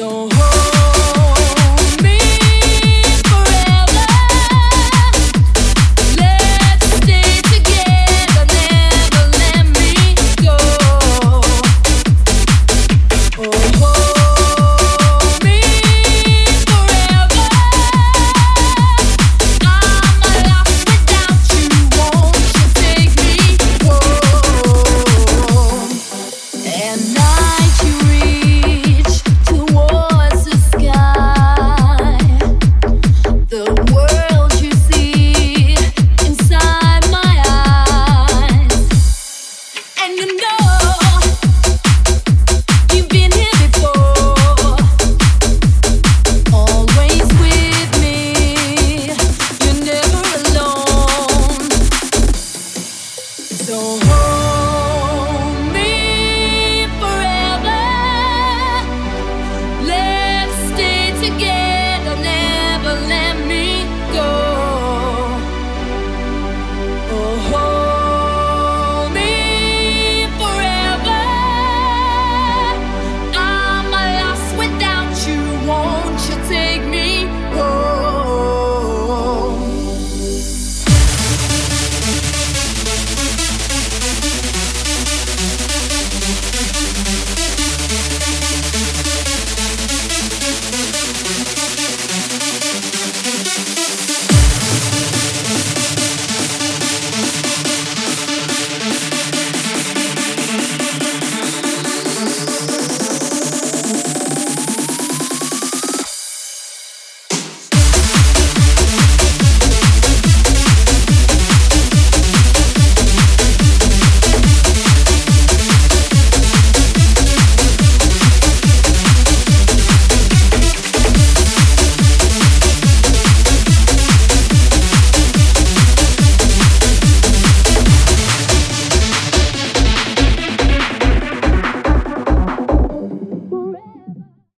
so don't